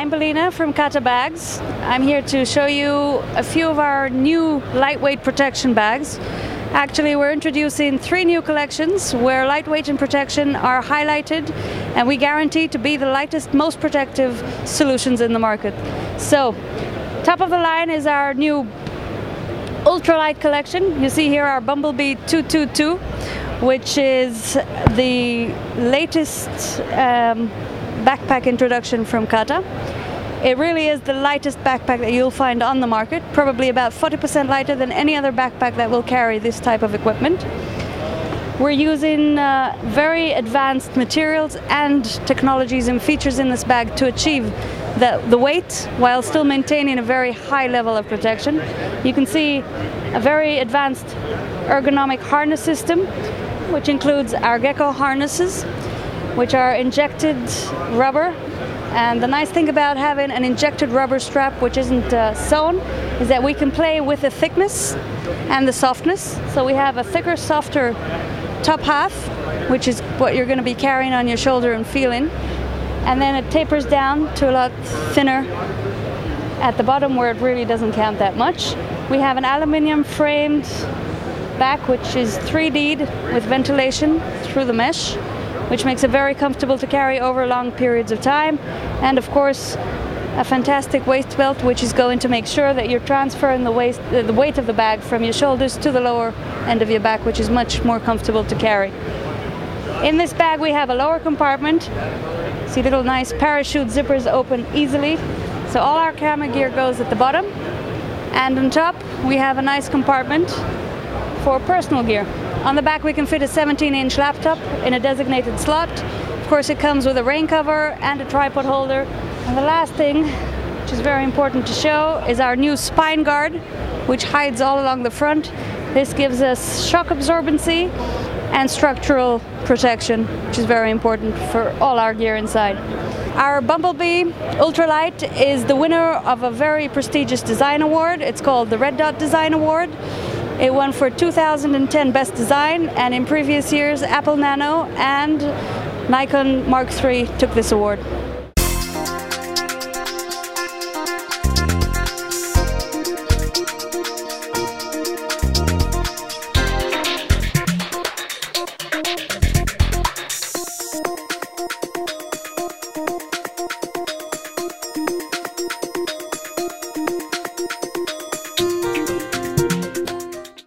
Evelina from Kata Bags. I'm here to show you a few of our new lightweight protection bags. Actually, we're introducing three new collections where lightweight and protection are highlighted, and we guarantee to be the lightest, most protective solutions in the market. So, top of the line is our new ultralight collection. You see here our Bumblebee 222, which is the latest um, backpack introduction from Kata. It really is the lightest backpack that you'll find on the market, probably about 40% lighter than any other backpack that will carry this type of equipment. We're using uh, very advanced materials and technologies and features in this bag to achieve the, the weight while still maintaining a very high level of protection. You can see a very advanced ergonomic harness system, which includes our Gecko harnesses, which are injected rubber and the nice thing about having an injected rubber strap which isn't uh, sewn is that we can play with the thickness and the softness. So we have a thicker, softer top half, which is what you're going to be carrying on your shoulder and feeling. And then it tapers down to a lot thinner at the bottom where it really doesn't count that much. We have an aluminium framed back which is 3D'd with ventilation through the mesh which makes it very comfortable to carry over long periods of time. And of course, a fantastic waist belt which is going to make sure that you're transferring the, waist, uh, the weight of the bag from your shoulders to the lower end of your back which is much more comfortable to carry. In this bag we have a lower compartment. See little nice parachute zippers open easily. So all our camera gear goes at the bottom. And on top we have a nice compartment for personal gear. On the back we can fit a 17 inch laptop in a designated slot. Of course it comes with a rain cover and a tripod holder. And the last thing, which is very important to show, is our new spine guard, which hides all along the front. This gives us shock absorbency and structural protection, which is very important for all our gear inside. Our Bumblebee Ultralight is the winner of a very prestigious design award. It's called the Red Dot Design Award. It won for 2010 Best Design, and in previous years, Apple Nano and Nikon Mark III took this award.